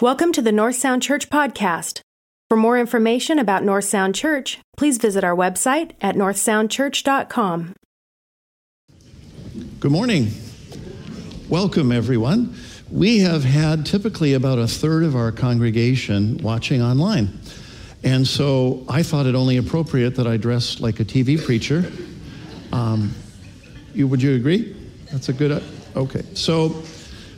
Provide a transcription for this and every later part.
Welcome to the North Sound Church podcast. For more information about North Sound Church, please visit our website at northsoundchurch.com. Good morning. Welcome, everyone. We have had typically about a third of our congregation watching online. And so I thought it only appropriate that I dress like a TV preacher. Um, you, would you agree? That's a good. Uh, okay. So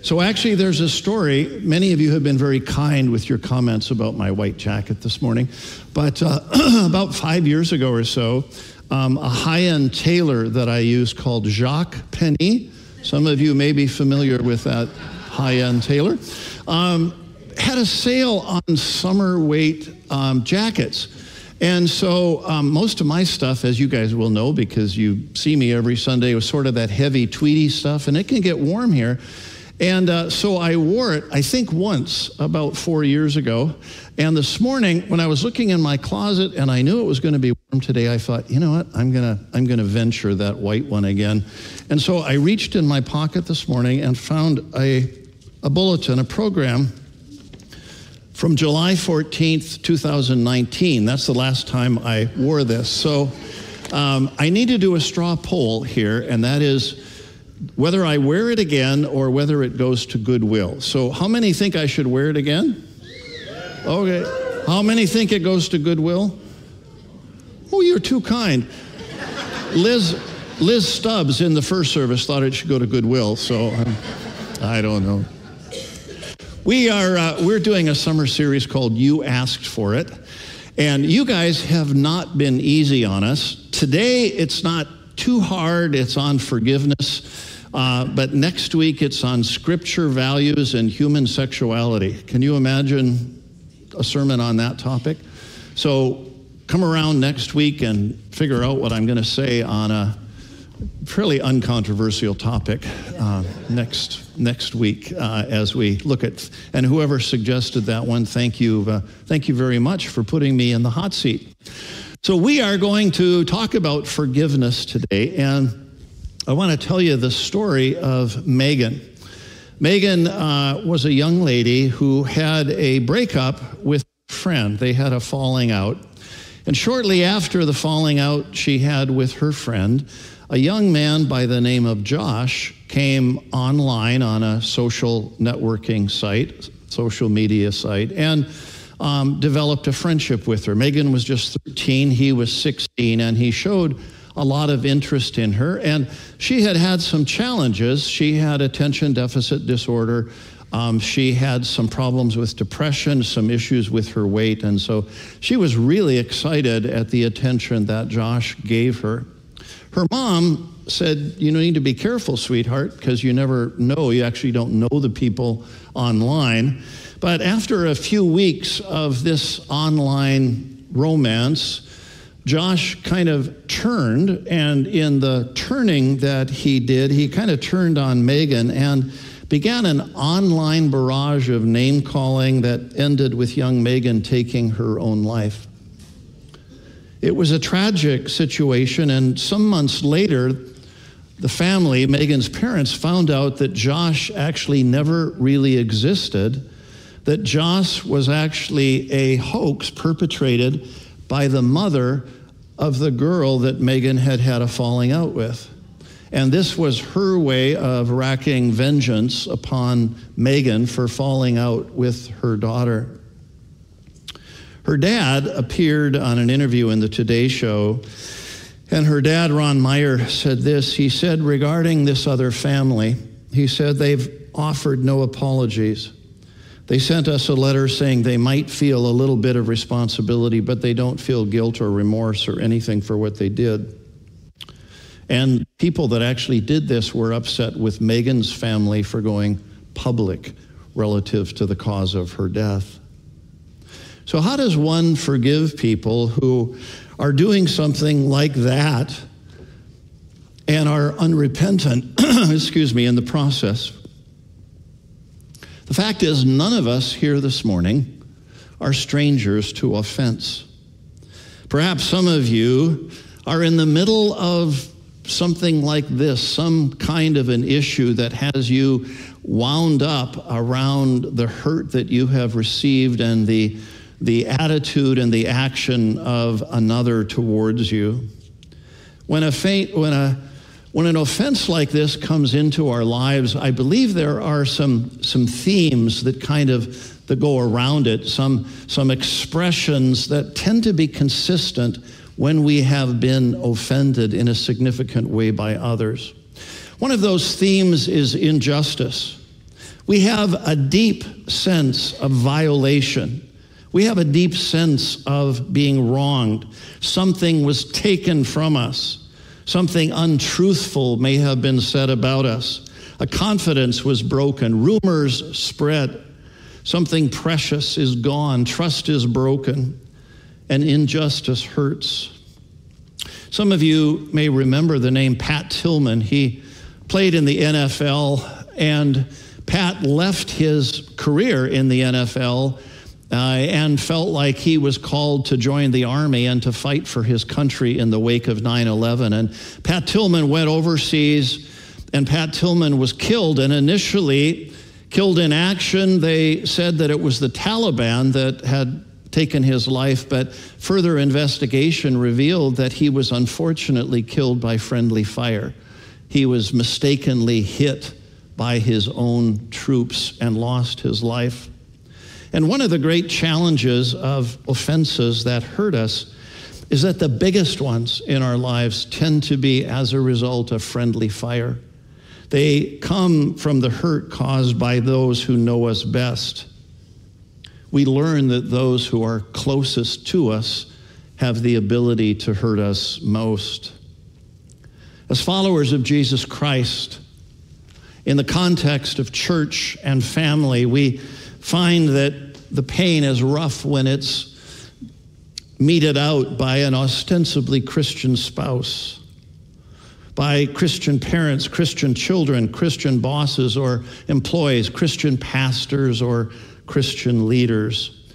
so, actually, there's a story. Many of you have been very kind with your comments about my white jacket this morning. But uh, about five years ago or so, um, a high end tailor that I use called Jacques Penny, some of you may be familiar with that high end tailor, um, had a sale on summer weight um, jackets. And so um, most of my stuff, as you guys will know because you see me every Sunday, was sort of that heavy tweedy stuff, and it can get warm here. And uh, so I wore it, I think once about four years ago. And this morning, when I was looking in my closet and I knew it was going to be warm today, I thought, you know what? I'm going to I'm going to venture that white one again. And so I reached in my pocket this morning and found a, a bulletin, a program from July 14th, 2019. That's the last time I wore this. So um, I need to do a straw poll here, and that is whether I wear it again or whether it goes to Goodwill. So, how many think I should wear it again? Okay. How many think it goes to Goodwill? Oh, you're too kind. Liz, Liz Stubbs in the first service thought it should go to Goodwill, so um, I don't know. We are uh, we're doing a summer series called "You Asked for It," and you guys have not been easy on us. Today, it's not too hard. It's on forgiveness. Uh, but next week it's on scripture values and human sexuality. Can you imagine a sermon on that topic? So come around next week and figure out what I'm going to say on a fairly uncontroversial topic uh, next next week uh, as we look at and whoever suggested that one thank you uh, thank you very much for putting me in the hot seat so we are going to talk about forgiveness today and I want to tell you the story of Megan. Megan uh, was a young lady who had a breakup with a friend. They had a falling out. And shortly after the falling out she had with her friend, a young man by the name of Josh came online on a social networking site, social media site, and um, developed a friendship with her. Megan was just 13, he was 16, and he showed a lot of interest in her. And she had had some challenges. She had attention deficit disorder. Um, she had some problems with depression, some issues with her weight. And so she was really excited at the attention that Josh gave her. Her mom said, You need to be careful, sweetheart, because you never know. You actually don't know the people online. But after a few weeks of this online romance, Josh kind of turned, and in the turning that he did, he kind of turned on Megan and began an online barrage of name calling that ended with young Megan taking her own life. It was a tragic situation, and some months later, the family, Megan's parents, found out that Josh actually never really existed, that Josh was actually a hoax perpetrated by the mother of the girl that Megan had had a falling out with. And this was her way of racking vengeance upon Megan for falling out with her daughter. Her dad appeared on an interview in the Today Show, and her dad, Ron Meier, said this. He said regarding this other family, he said, they've offered no apologies. They sent us a letter saying they might feel a little bit of responsibility, but they don't feel guilt or remorse or anything for what they did. And people that actually did this were upset with Megan's family for going public relative to the cause of her death. So, how does one forgive people who are doing something like that and are unrepentant, excuse me, in the process? The fact is, none of us here this morning are strangers to offense. Perhaps some of you are in the middle of something like this, some kind of an issue that has you wound up around the hurt that you have received and the, the attitude and the action of another towards you. When a faint, when a when an offense like this comes into our lives, I believe there are some, some themes that kind of that go around it, some, some expressions that tend to be consistent when we have been offended in a significant way by others. One of those themes is injustice. We have a deep sense of violation. We have a deep sense of being wronged. Something was taken from us. Something untruthful may have been said about us. A confidence was broken. Rumors spread. Something precious is gone. Trust is broken. And injustice hurts. Some of you may remember the name Pat Tillman. He played in the NFL, and Pat left his career in the NFL uh, and felt like he was called to join the army and to fight for his country in the wake of 9 11. And Pat Tillman went overseas, and Pat Tillman was killed. And initially, killed in action, they said that it was the Taliban that had taken his life, but further investigation revealed that he was unfortunately killed by friendly fire. He was mistakenly hit by his own troops and lost his life. And one of the great challenges of offenses that hurt us is that the biggest ones in our lives tend to be as a result of friendly fire. They come from the hurt caused by those who know us best. We learn that those who are closest to us have the ability to hurt us most. As followers of Jesus Christ, in the context of church and family, we find that the pain is rough when it's meted out by an ostensibly Christian spouse, by Christian parents, Christian children, Christian bosses or employees, Christian pastors or Christian leaders.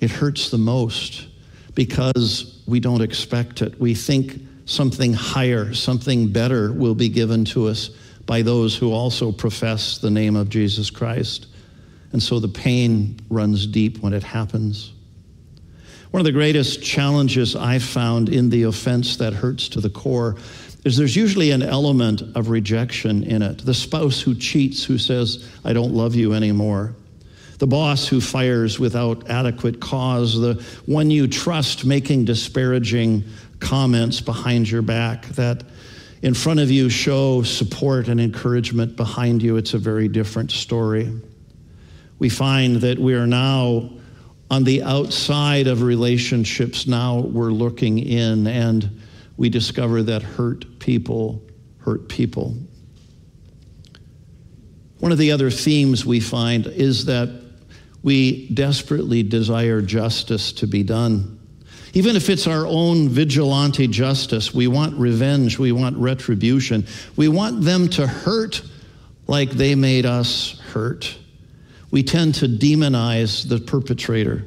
It hurts the most because we don't expect it. We think something higher, something better will be given to us by those who also profess the name of Jesus Christ. And so the pain runs deep when it happens. One of the greatest challenges I've found in the offense that hurts to the core is there's usually an element of rejection in it. The spouse who cheats, who says, I don't love you anymore. The boss who fires without adequate cause. The one you trust making disparaging comments behind your back that in front of you show support and encouragement behind you. It's a very different story we find that we are now on the outside of relationships. Now we're looking in and we discover that hurt people hurt people. One of the other themes we find is that we desperately desire justice to be done. Even if it's our own vigilante justice, we want revenge, we want retribution, we want them to hurt like they made us hurt we tend to demonize the perpetrator.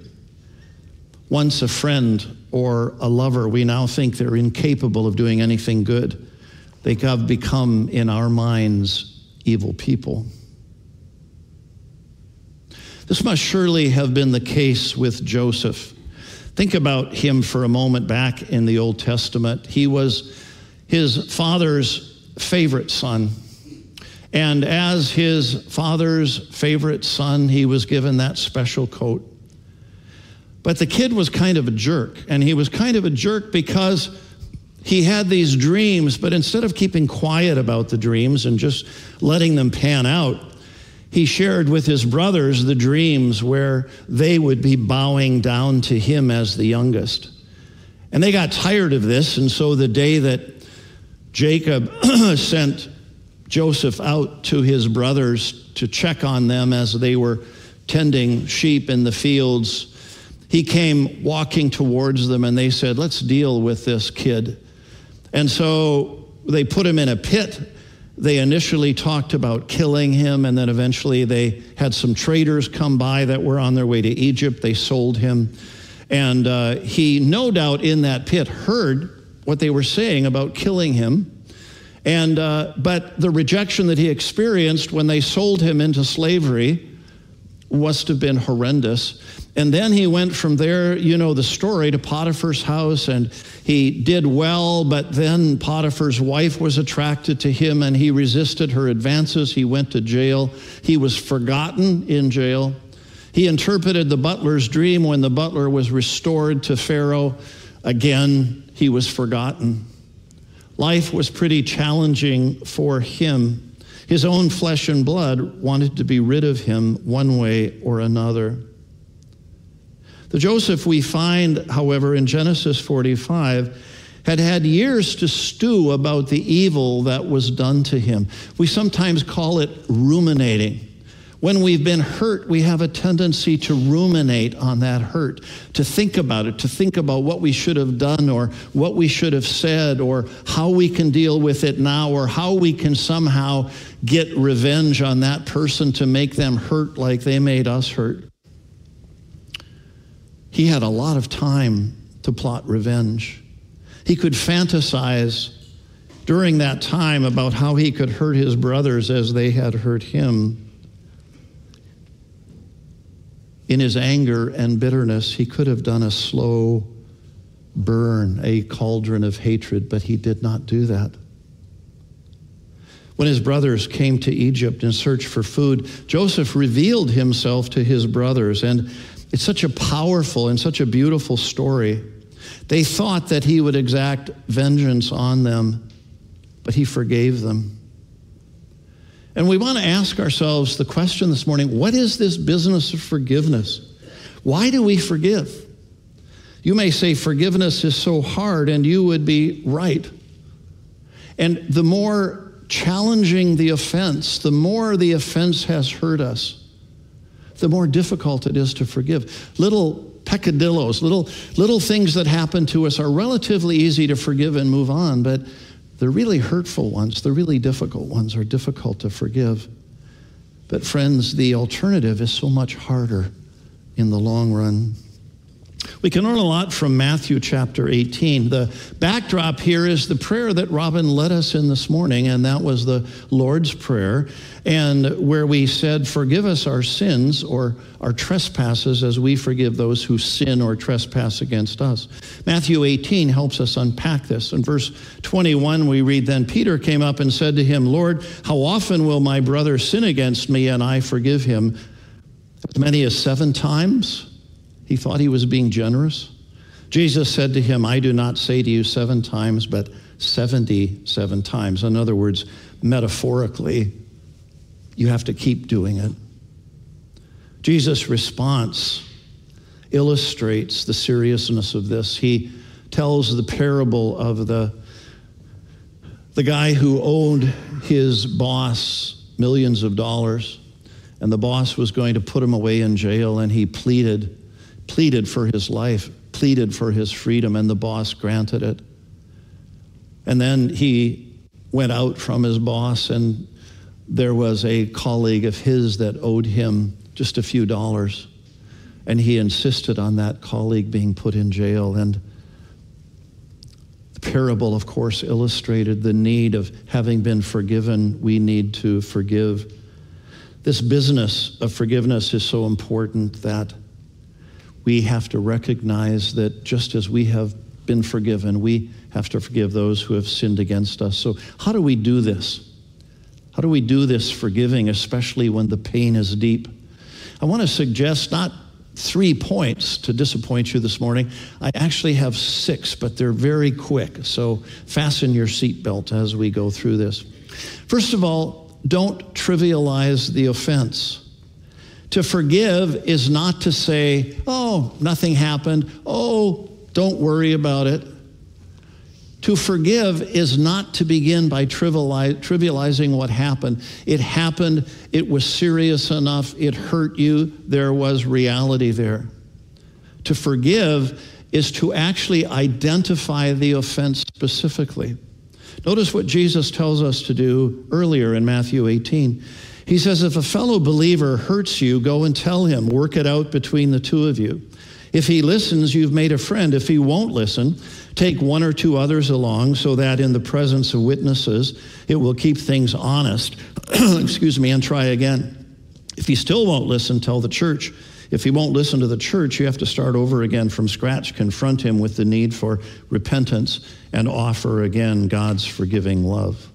Once a friend or a lover, we now think they're incapable of doing anything good. They have become, in our minds, evil people. This must surely have been the case with Joseph. Think about him for a moment back in the Old Testament. He was his father's favorite son. And as his father's favorite son, he was given that special coat. But the kid was kind of a jerk, and he was kind of a jerk because he had these dreams, but instead of keeping quiet about the dreams and just letting them pan out, he shared with his brothers the dreams where they would be bowing down to him as the youngest. And they got tired of this, and so the day that Jacob sent Joseph out to his brothers to check on them as they were tending sheep in the fields. He came walking towards them and they said, Let's deal with this kid. And so they put him in a pit. They initially talked about killing him, and then eventually they had some traders come by that were on their way to Egypt. They sold him. And uh, he, no doubt, in that pit, heard what they were saying about killing him And, uh, but the rejection that he experienced when they sold him into slavery must have been horrendous. And then he went from there, you know, the story to Potiphar's house, and he did well, but then Potiphar's wife was attracted to him and he resisted her advances. He went to jail. He was forgotten in jail. He interpreted the butler's dream when the butler was restored to Pharaoh. Again, he was forgotten. Life was pretty challenging for him. His own flesh and blood wanted to be rid of him one way or another. The Joseph we find, however, in Genesis 45 had had years to stew about the evil that was done to him. We sometimes call it ruminating. When we've been hurt, we have a tendency to ruminate on that hurt, to think about it, to think about what we should have done or what we should have said or how we can deal with it now or how we can somehow get revenge on that person to make them hurt like they made us hurt. He had a lot of time to plot revenge. He could fantasize during that time about how he could hurt his brothers as they had hurt him. In his anger and bitterness, he could have done a slow burn, a cauldron of hatred, but he did not do that. When his brothers came to Egypt in search for food, Joseph revealed himself to his brothers, and it's such a powerful and such a beautiful story. They thought that he would exact vengeance on them, but he forgave them. And we want to ask ourselves the question this morning what is this business of forgiveness? Why do we forgive? You may say forgiveness is so hard, and you would be right. And the more challenging the offense, the more the offense has hurt us, the more difficult it is to forgive. Little peccadillos, little, little things that happen to us are relatively easy to forgive and move on, but the really hurtful ones, the really difficult ones, are difficult to forgive. But, friends, the alternative is so much harder in the long run. We can learn a lot from Matthew chapter 18. The backdrop here is the prayer that Robin led us in this morning, and that was the Lord's Prayer, and where we said, Forgive us our sins or our trespasses as we forgive those who sin or trespass against us. Matthew 18 helps us unpack this. In verse 21, we read, Then Peter came up and said to him, Lord, how often will my brother sin against me and I forgive him? As many as seven times? He thought he was being generous. Jesus said to him, I do not say to you seven times, but 77 times. In other words, metaphorically, you have to keep doing it. Jesus' response illustrates the seriousness of this. He tells the parable of the, the guy who owed his boss millions of dollars, and the boss was going to put him away in jail, and he pleaded pleaded for his life, pleaded for his freedom, and the boss granted it. And then he went out from his boss, and there was a colleague of his that owed him just a few dollars. And he insisted on that colleague being put in jail. And the parable, of course, illustrated the need of having been forgiven, we need to forgive. This business of forgiveness is so important that we have to recognize that just as we have been forgiven, we have to forgive those who have sinned against us. So, how do we do this? How do we do this forgiving, especially when the pain is deep? I want to suggest not three points to disappoint you this morning. I actually have six, but they're very quick. So, fasten your seatbelt as we go through this. First of all, don't trivialize the offense. To forgive is not to say, oh, nothing happened. Oh, don't worry about it. To forgive is not to begin by trivializing what happened. It happened, it was serious enough, it hurt you, there was reality there. To forgive is to actually identify the offense specifically. Notice what Jesus tells us to do earlier in Matthew 18. He says, if a fellow believer hurts you, go and tell him, work it out between the two of you. If he listens, you've made a friend. If he won't listen, take one or two others along so that in the presence of witnesses, it will keep things honest. Excuse me, and try again. If he still won't listen, tell the church. If he won't listen to the church, you have to start over again from scratch, confront him with the need for repentance, and offer again God's forgiving love.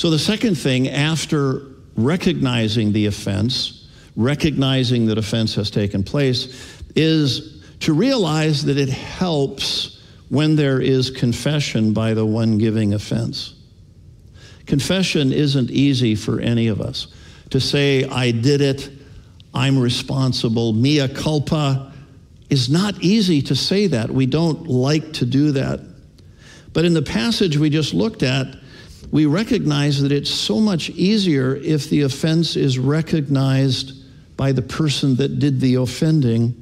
So, the second thing after recognizing the offense, recognizing that offense has taken place, is to realize that it helps when there is confession by the one giving offense. Confession isn't easy for any of us. To say, I did it, I'm responsible, mea culpa, is not easy to say that. We don't like to do that. But in the passage we just looked at, we recognize that it's so much easier if the offense is recognized by the person that did the offending.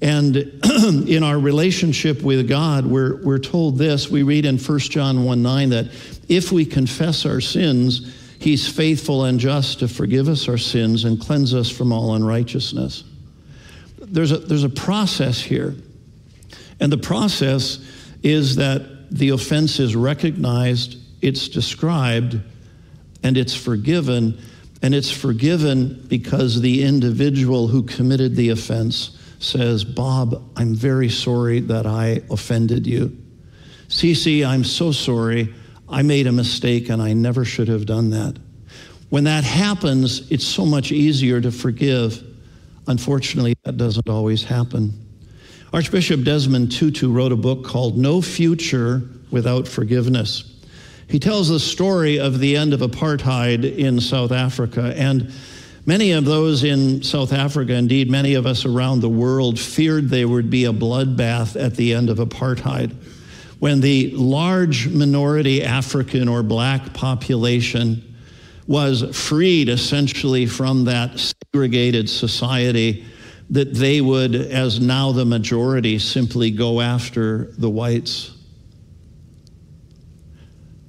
And in our relationship with God, we're, we're told this. We read in 1 John 1 9 that if we confess our sins, he's faithful and just to forgive us our sins and cleanse us from all unrighteousness. There's a, there's a process here. And the process is that the offense is recognized, it's described, and it's forgiven and it's forgiven because the individual who committed the offense says, Bob, I'm very sorry that I offended you. Cece, I'm so sorry. I made a mistake and I never should have done that. When that happens, it's so much easier to forgive. Unfortunately, that doesn't always happen. Archbishop Desmond Tutu wrote a book called No Future Without Forgiveness. He tells the story of the end of apartheid in South Africa. And many of those in South Africa, indeed, many of us around the world, feared there would be a bloodbath at the end of apartheid. When the large minority African or black population was freed essentially from that segregated society, that they would, as now the majority, simply go after the whites.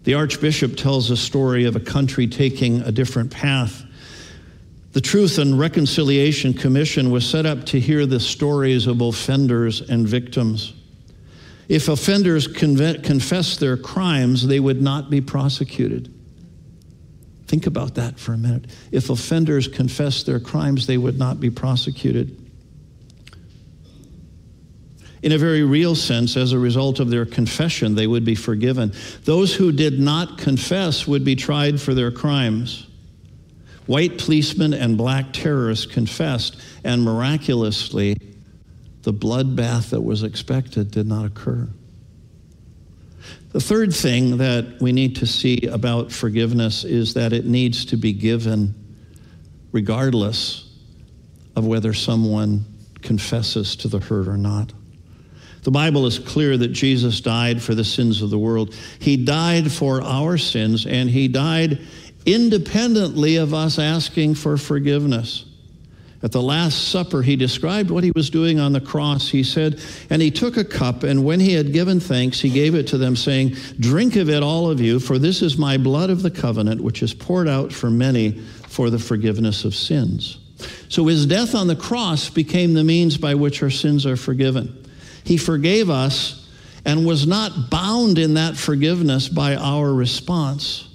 The Archbishop tells a story of a country taking a different path. The Truth and Reconciliation Commission was set up to hear the stories of offenders and victims. If offenders confess their crimes, they would not be prosecuted. Think about that for a minute. If offenders confess their crimes, they would not be prosecuted in a very real sense, as a result of their confession, they would be forgiven. Those who did not confess would be tried for their crimes. White policemen and black terrorists confessed, and miraculously, the bloodbath that was expected did not occur. The third thing that we need to see about forgiveness is that it needs to be given regardless of whether someone confesses to the hurt or not. The Bible is clear that Jesus died for the sins of the world. He died for our sins, and He died independently of us asking for forgiveness. At the Last Supper, he described what he was doing on the cross. He said, And he took a cup, and when he had given thanks, he gave it to them, saying, Drink of it, all of you, for this is my blood of the covenant, which is poured out for many for the forgiveness of sins. So his death on the cross became the means by which our sins are forgiven. He forgave us and was not bound in that forgiveness by our response.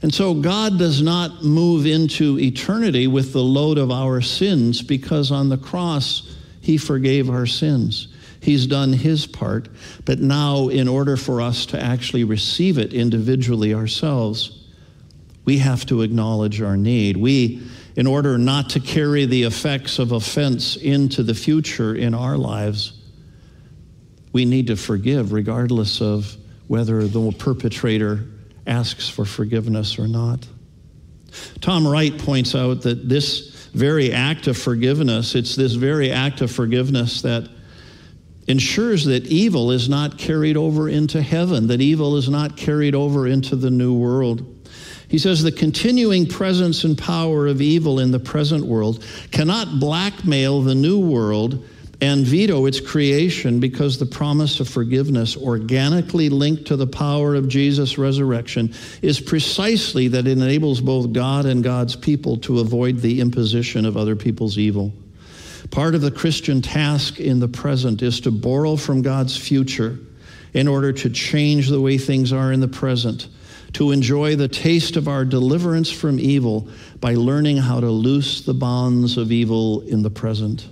And so God does not move into eternity with the load of our sins because on the cross, He forgave our sins. He's done His part. But now, in order for us to actually receive it individually ourselves, we have to acknowledge our need. We, in order not to carry the effects of offense into the future in our lives, we need to forgive regardless of whether the perpetrator asks for forgiveness or not. Tom Wright points out that this very act of forgiveness, it's this very act of forgiveness that ensures that evil is not carried over into heaven, that evil is not carried over into the new world. He says the continuing presence and power of evil in the present world cannot blackmail the new world and veto its creation because the promise of forgiveness, organically linked to the power of Jesus' resurrection, is precisely that it enables both God and God's people to avoid the imposition of other people's evil. Part of the Christian task in the present is to borrow from God's future in order to change the way things are in the present, to enjoy the taste of our deliverance from evil by learning how to loose the bonds of evil in the present.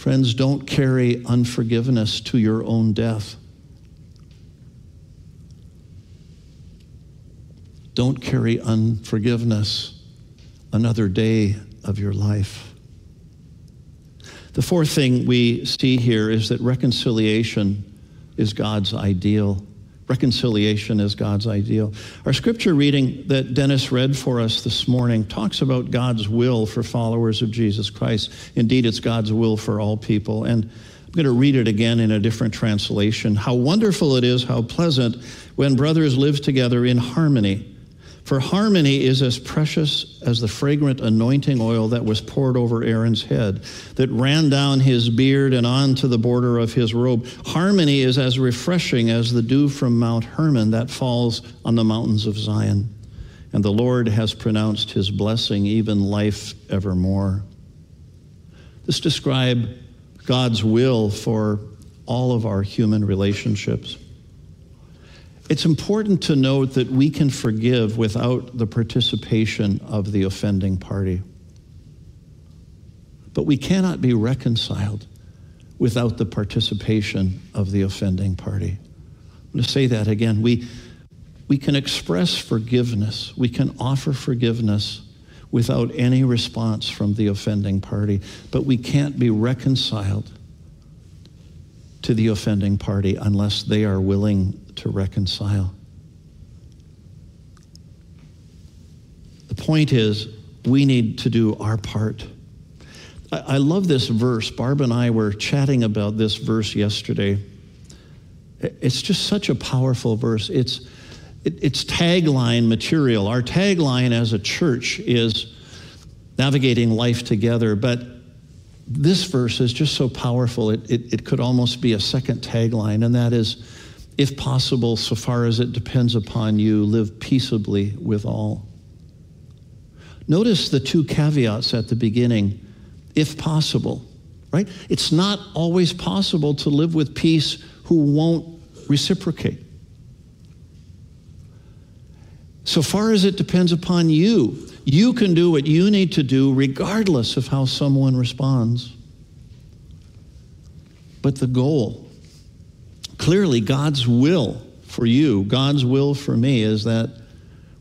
Friends, don't carry unforgiveness to your own death. Don't carry unforgiveness another day of your life. The fourth thing we see here is that reconciliation is God's ideal. Reconciliation is God's ideal. Our scripture reading that Dennis read for us this morning talks about God's will for followers of Jesus Christ. Indeed, it's God's will for all people. And I'm going to read it again in a different translation. How wonderful it is, how pleasant when brothers live together in harmony. For harmony is as precious as the fragrant anointing oil that was poured over Aaron's head, that ran down his beard and onto the border of his robe. Harmony is as refreshing as the dew from Mount Hermon that falls on the mountains of Zion. And the Lord has pronounced his blessing, even life evermore. This describes God's will for all of our human relationships. It's important to note that we can forgive without the participation of the offending party. But we cannot be reconciled without the participation of the offending party. I'm going to say that again. We, we can express forgiveness, we can offer forgiveness without any response from the offending party, but we can't be reconciled to the offending party unless they are willing to reconcile. The point is, we need to do our part. I, I love this verse. Barb and I were chatting about this verse yesterday. It's just such a powerful verse. It's, it, it's tagline material. Our tagline as a church is navigating life together, but this verse is just so powerful, it, it, it could almost be a second tagline, and that is if possible, so far as it depends upon you, live peaceably with all. Notice the two caveats at the beginning if possible, right? It's not always possible to live with peace who won't reciprocate. So far as it depends upon you, you can do what you need to do regardless of how someone responds. But the goal, clearly God's will for you, God's will for me is that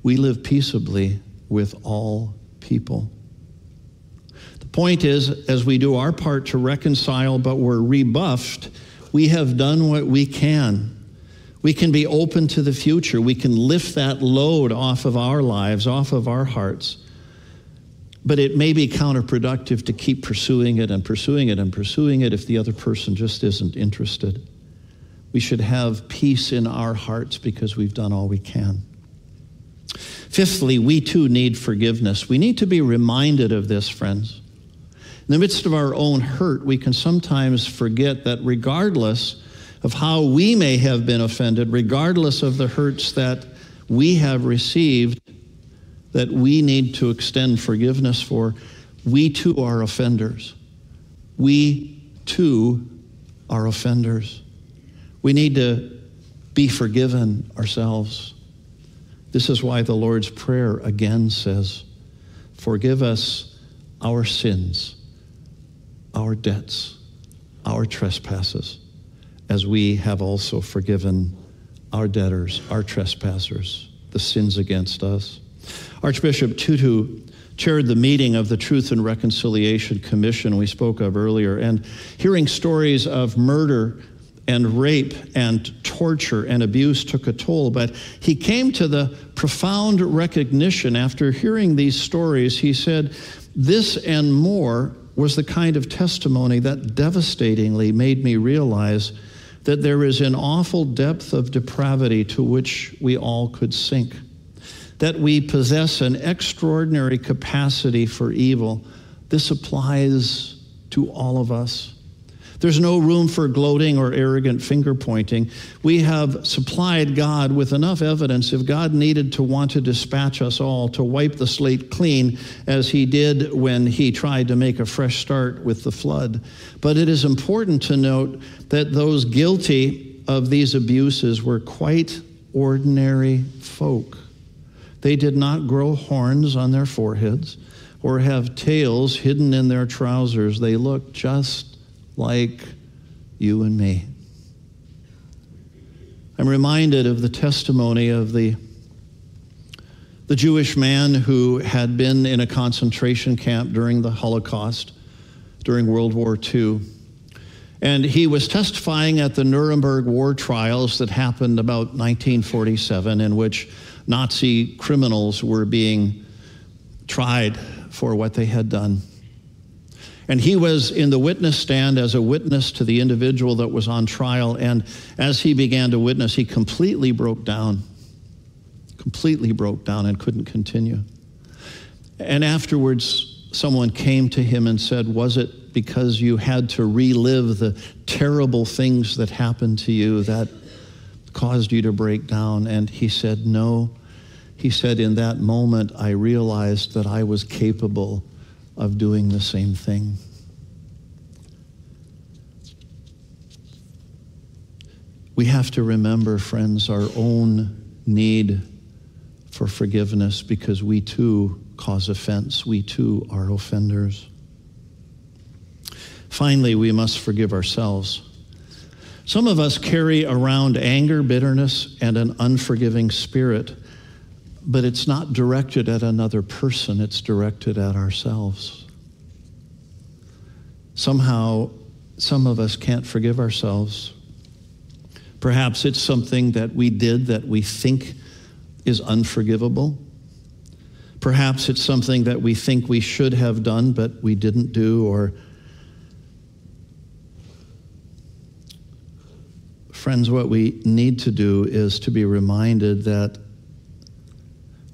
we live peaceably with all people. The point is, as we do our part to reconcile, but we're rebuffed, we have done what we can. We can be open to the future. We can lift that load off of our lives, off of our hearts. But it may be counterproductive to keep pursuing it and pursuing it and pursuing it if the other person just isn't interested. We should have peace in our hearts because we've done all we can. Fifthly, we too need forgiveness. We need to be reminded of this, friends. In the midst of our own hurt, we can sometimes forget that regardless of how we may have been offended, regardless of the hurts that we have received, that we need to extend forgiveness for, we too are offenders. We too are offenders. We need to be forgiven ourselves. This is why the Lord's Prayer again says, Forgive us our sins, our debts, our trespasses, as we have also forgiven our debtors, our trespassers, the sins against us. Archbishop Tutu chaired the meeting of the Truth and Reconciliation Commission we spoke of earlier, and hearing stories of murder and rape and torture and abuse took a toll. But he came to the profound recognition after hearing these stories. He said, This and more was the kind of testimony that devastatingly made me realize that there is an awful depth of depravity to which we all could sink, that we possess an extraordinary capacity for evil. This applies to all of us. There's no room for gloating or arrogant finger pointing. We have supplied God with enough evidence if God needed to want to dispatch us all to wipe the slate clean, as he did when he tried to make a fresh start with the flood. But it is important to note that those guilty of these abuses were quite ordinary folk. They did not grow horns on their foreheads or have tails hidden in their trousers. They looked just like you and me. I'm reminded of the testimony of the, the Jewish man who had been in a concentration camp during the Holocaust, during World War II. And he was testifying at the Nuremberg war trials that happened about 1947, in which Nazi criminals were being tried for what they had done. And he was in the witness stand as a witness to the individual that was on trial. And as he began to witness, he completely broke down, completely broke down and couldn't continue. And afterwards, someone came to him and said, Was it because you had to relive the terrible things that happened to you that caused you to break down? And he said, No. He said, In that moment, I realized that I was capable of doing the same thing. We have to remember, friends, our own need for forgiveness because we too cause offense. We too are offenders. Finally, we must forgive ourselves. Some of us carry around anger, bitterness, and an unforgiving spirit but it's not directed at another person, it's directed at ourselves. Somehow, some of us can't forgive ourselves. Perhaps it's something that we did that we think is unforgivable. Perhaps it's something that we think we should have done, but we didn't do, or Friends, what we need to do is to be reminded that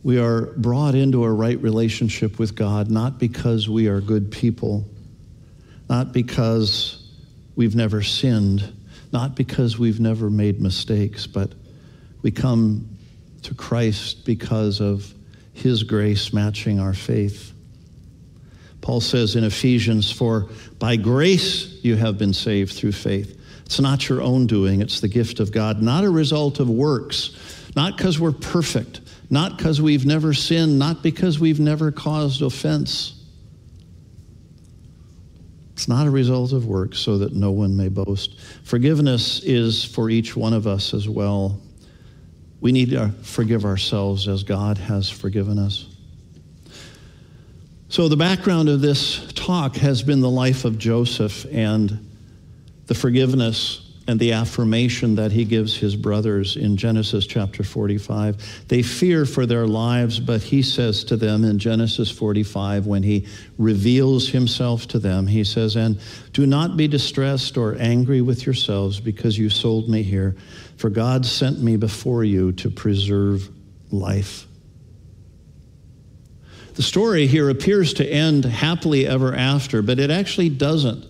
we are brought into a right relationship with God not because we are good people, not because we've never sinned, not because we've never made mistakes, but we come to Christ because of his grace matching our faith. Paul says in Ephesians For By grace you have been saved through faith. It's not your own doing, it's the gift of God, not a result of works, not because we're perfect, not because we've never sinned, not because we've never caused offense. It's not a result of works, so that no one may boast. Forgiveness is for each one of us as well. We need to forgive ourselves as God has forgiven us. So, the background of this talk has been the life of Joseph and the forgiveness and the affirmation that he gives his brothers in Genesis chapter 45. They fear for their lives, but he says to them in Genesis 45, when he reveals himself to them, he says, And do not be distressed or angry with yourselves because you sold me here, for God sent me before you to preserve life. The story here appears to end happily ever after, but it actually doesn't.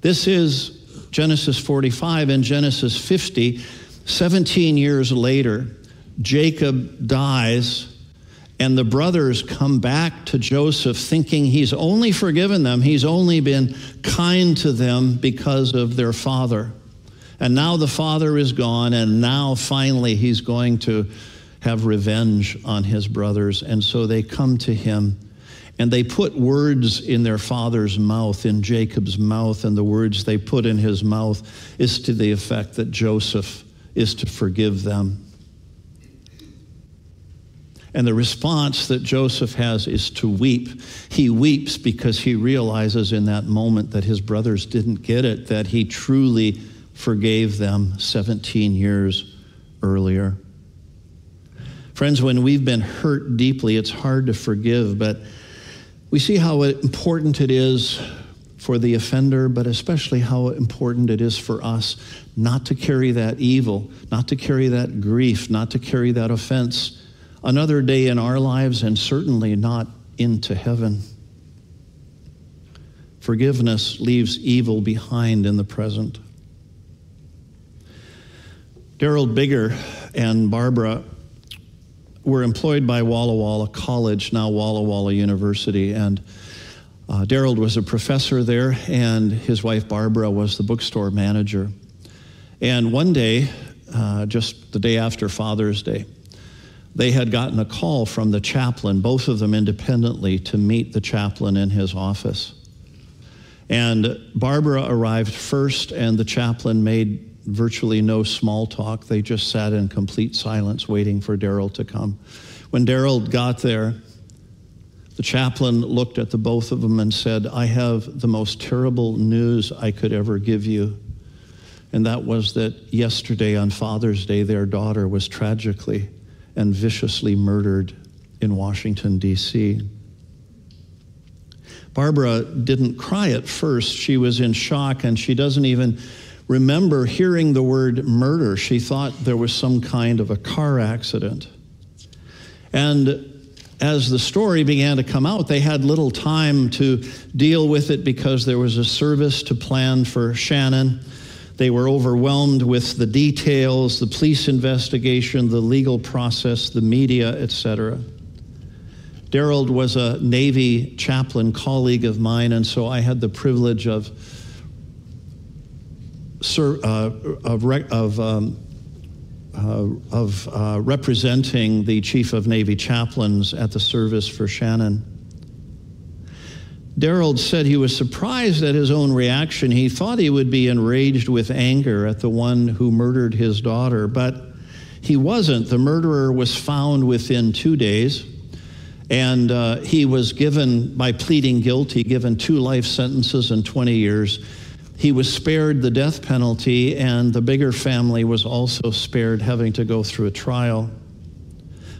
This is Genesis 45 and Genesis 50, 17 years later, Jacob dies, and the brothers come back to Joseph thinking he's only forgiven them, he's only been kind to them because of their father. And now the father is gone, and now finally he's going to have revenge on his brothers. And so they come to him and they put words in their father's mouth, in Jacob's mouth, and the words they put in his mouth is to the effect that Joseph is to forgive them. And the response that Joseph has is to weep. He weeps because he realizes in that moment that his brothers didn't get it, that he truly forgave them 17 years earlier. Friends, when we've been hurt deeply, it's hard to forgive, but we see how important it is for the offender, but especially how important it is for us not to carry that evil, not to carry that grief, not to carry that offense another day in our lives, and certainly not into heaven. Forgiveness leaves evil behind in the present. Daryl Bigger and Barbara were employed by Walla Walla College, now Walla Walla University, and uh, Daryl was a professor there, and his wife Barbara was the bookstore manager. And one day, uh, just the day after Father's Day, they had gotten a call from the chaplain, both of them independently, to meet the chaplain in his office. And Barbara arrived first, and the chaplain made virtually no small talk. They just sat in complete silence waiting for Daryl to come. When Daryl got there, the chaplain looked at the both of them and said, I have the most terrible news I could ever give you. And that was that yesterday on Father's Day, their daughter was tragically and viciously murdered in Washington, D.C. Barbara didn't cry at first. She was in shock, and she doesn't even remember hearing the word murder. She thought there was some kind of a car accident. And as the story began to come out, they had little time to deal with it because there was a service to plan for Shannon. They were overwhelmed with the details, the police investigation, the legal process, the media, etc. Daryl was a Navy chaplain colleague of mine, and so I had the privilege of, uh, of, of, um, uh, of uh, representing the Chief of Navy Chaplains at the service for Shannon. Daryl said he was surprised at his own reaction. He thought he would be enraged with anger at the one who murdered his daughter, but he wasn't. The murderer was found within two days, and uh, he was given, by pleading guilty, given two life sentences and 20 years. He was spared the death penalty, and the Bigger family was also spared having to go through a trial.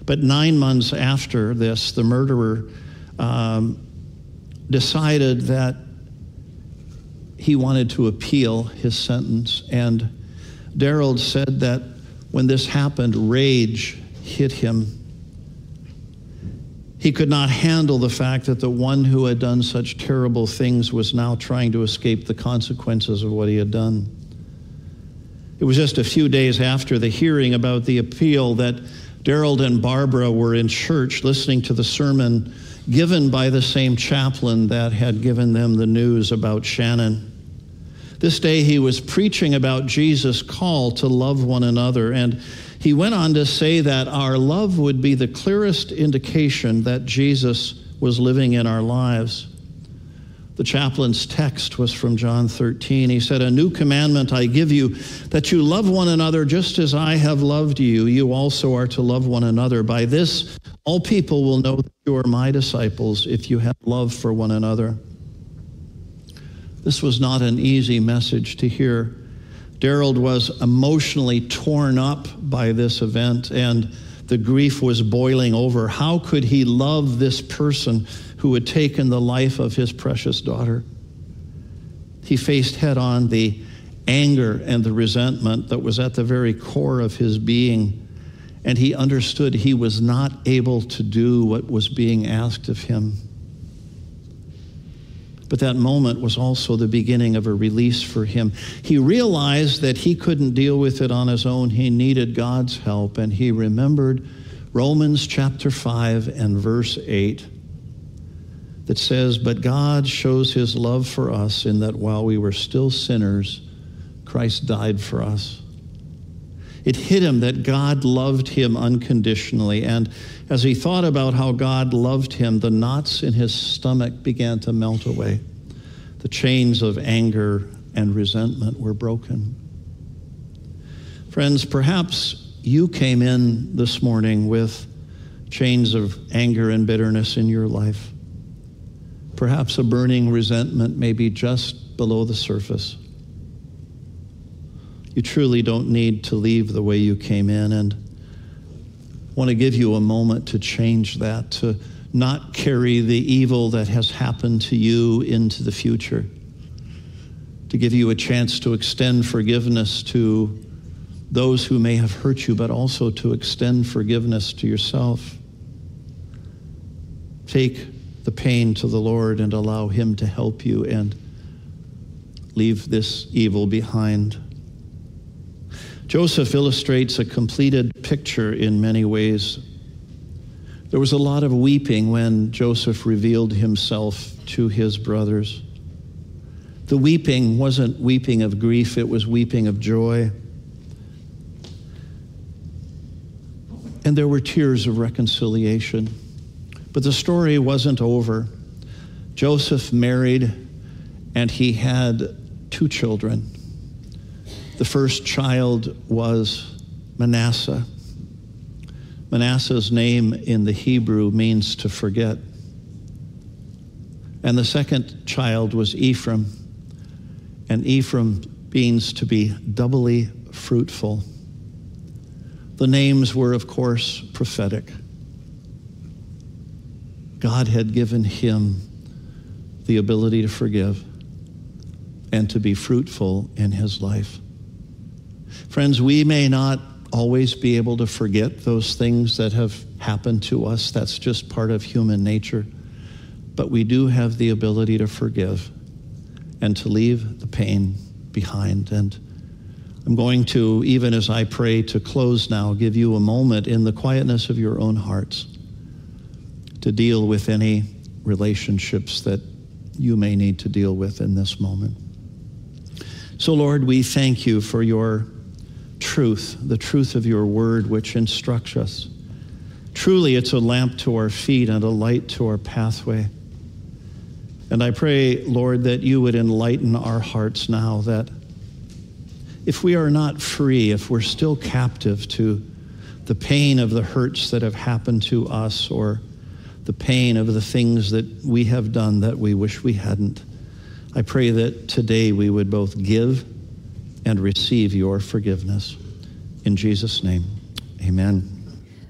But nine months after this, the murderer um, decided that he wanted to appeal his sentence. And Daryl said that when this happened, rage hit him. He could not handle the fact that the one who had done such terrible things was now trying to escape the consequences of what he had done. It was just a few days after the hearing about the appeal that Daryl and Barbara were in church listening to the sermon given by the same chaplain that had given them the news about Shannon. This day he was preaching about Jesus' call to love one another, and he went on to say that our love would be the clearest indication that Jesus was living in our lives. The chaplain's text was from John 13. He said, A new commandment I give you, that you love one another just as I have loved you. You also are to love one another. By this, all people will know that you are my disciples if you have love for one another. This was not an easy message to hear. Daryl was emotionally torn up by this event, and the grief was boiling over. How could he love this person who had taken the life of his precious daughter? He faced head on the anger and the resentment that was at the very core of his being and he understood he was not able to do what was being asked of him. But that moment was also the beginning of a release for him. He realized that he couldn't deal with it on his own. He needed God's help, and he remembered Romans chapter 5 and verse 8 that says, But God shows his love for us in that while we were still sinners, Christ died for us it hit him that God loved him unconditionally. And as he thought about how God loved him, the knots in his stomach began to melt away. The chains of anger and resentment were broken. Friends, perhaps you came in this morning with chains of anger and bitterness in your life. Perhaps a burning resentment may be just below the surface you truly don't need to leave the way you came in. And want to give you a moment to change that, to not carry the evil that has happened to you into the future, to give you a chance to extend forgiveness to those who may have hurt you, but also to extend forgiveness to yourself. Take the pain to the Lord and allow Him to help you and leave this evil behind. Joseph illustrates a completed picture in many ways. There was a lot of weeping when Joseph revealed himself to his brothers. The weeping wasn't weeping of grief, it was weeping of joy. And there were tears of reconciliation. But the story wasn't over. Joseph married, and he had two children. The first child was Manasseh. Manasseh's name in the Hebrew means to forget. And the second child was Ephraim. And Ephraim means to be doubly fruitful. The names were, of course, prophetic. God had given him the ability to forgive and to be fruitful in his life. Friends, we may not always be able to forget those things that have happened to us. That's just part of human nature. But we do have the ability to forgive and to leave the pain behind. And I'm going to, even as I pray to close now, give you a moment in the quietness of your own hearts to deal with any relationships that you may need to deal with in this moment. So, Lord, we thank you for your truth, the truth of your word, which instructs us. Truly, it's a lamp to our feet and a light to our pathway. And I pray, Lord, that you would enlighten our hearts now that if we are not free, if we're still captive to the pain of the hurts that have happened to us or the pain of the things that we have done that we wish we hadn't, I pray that today we would both give and receive your forgiveness. In Jesus' name, amen.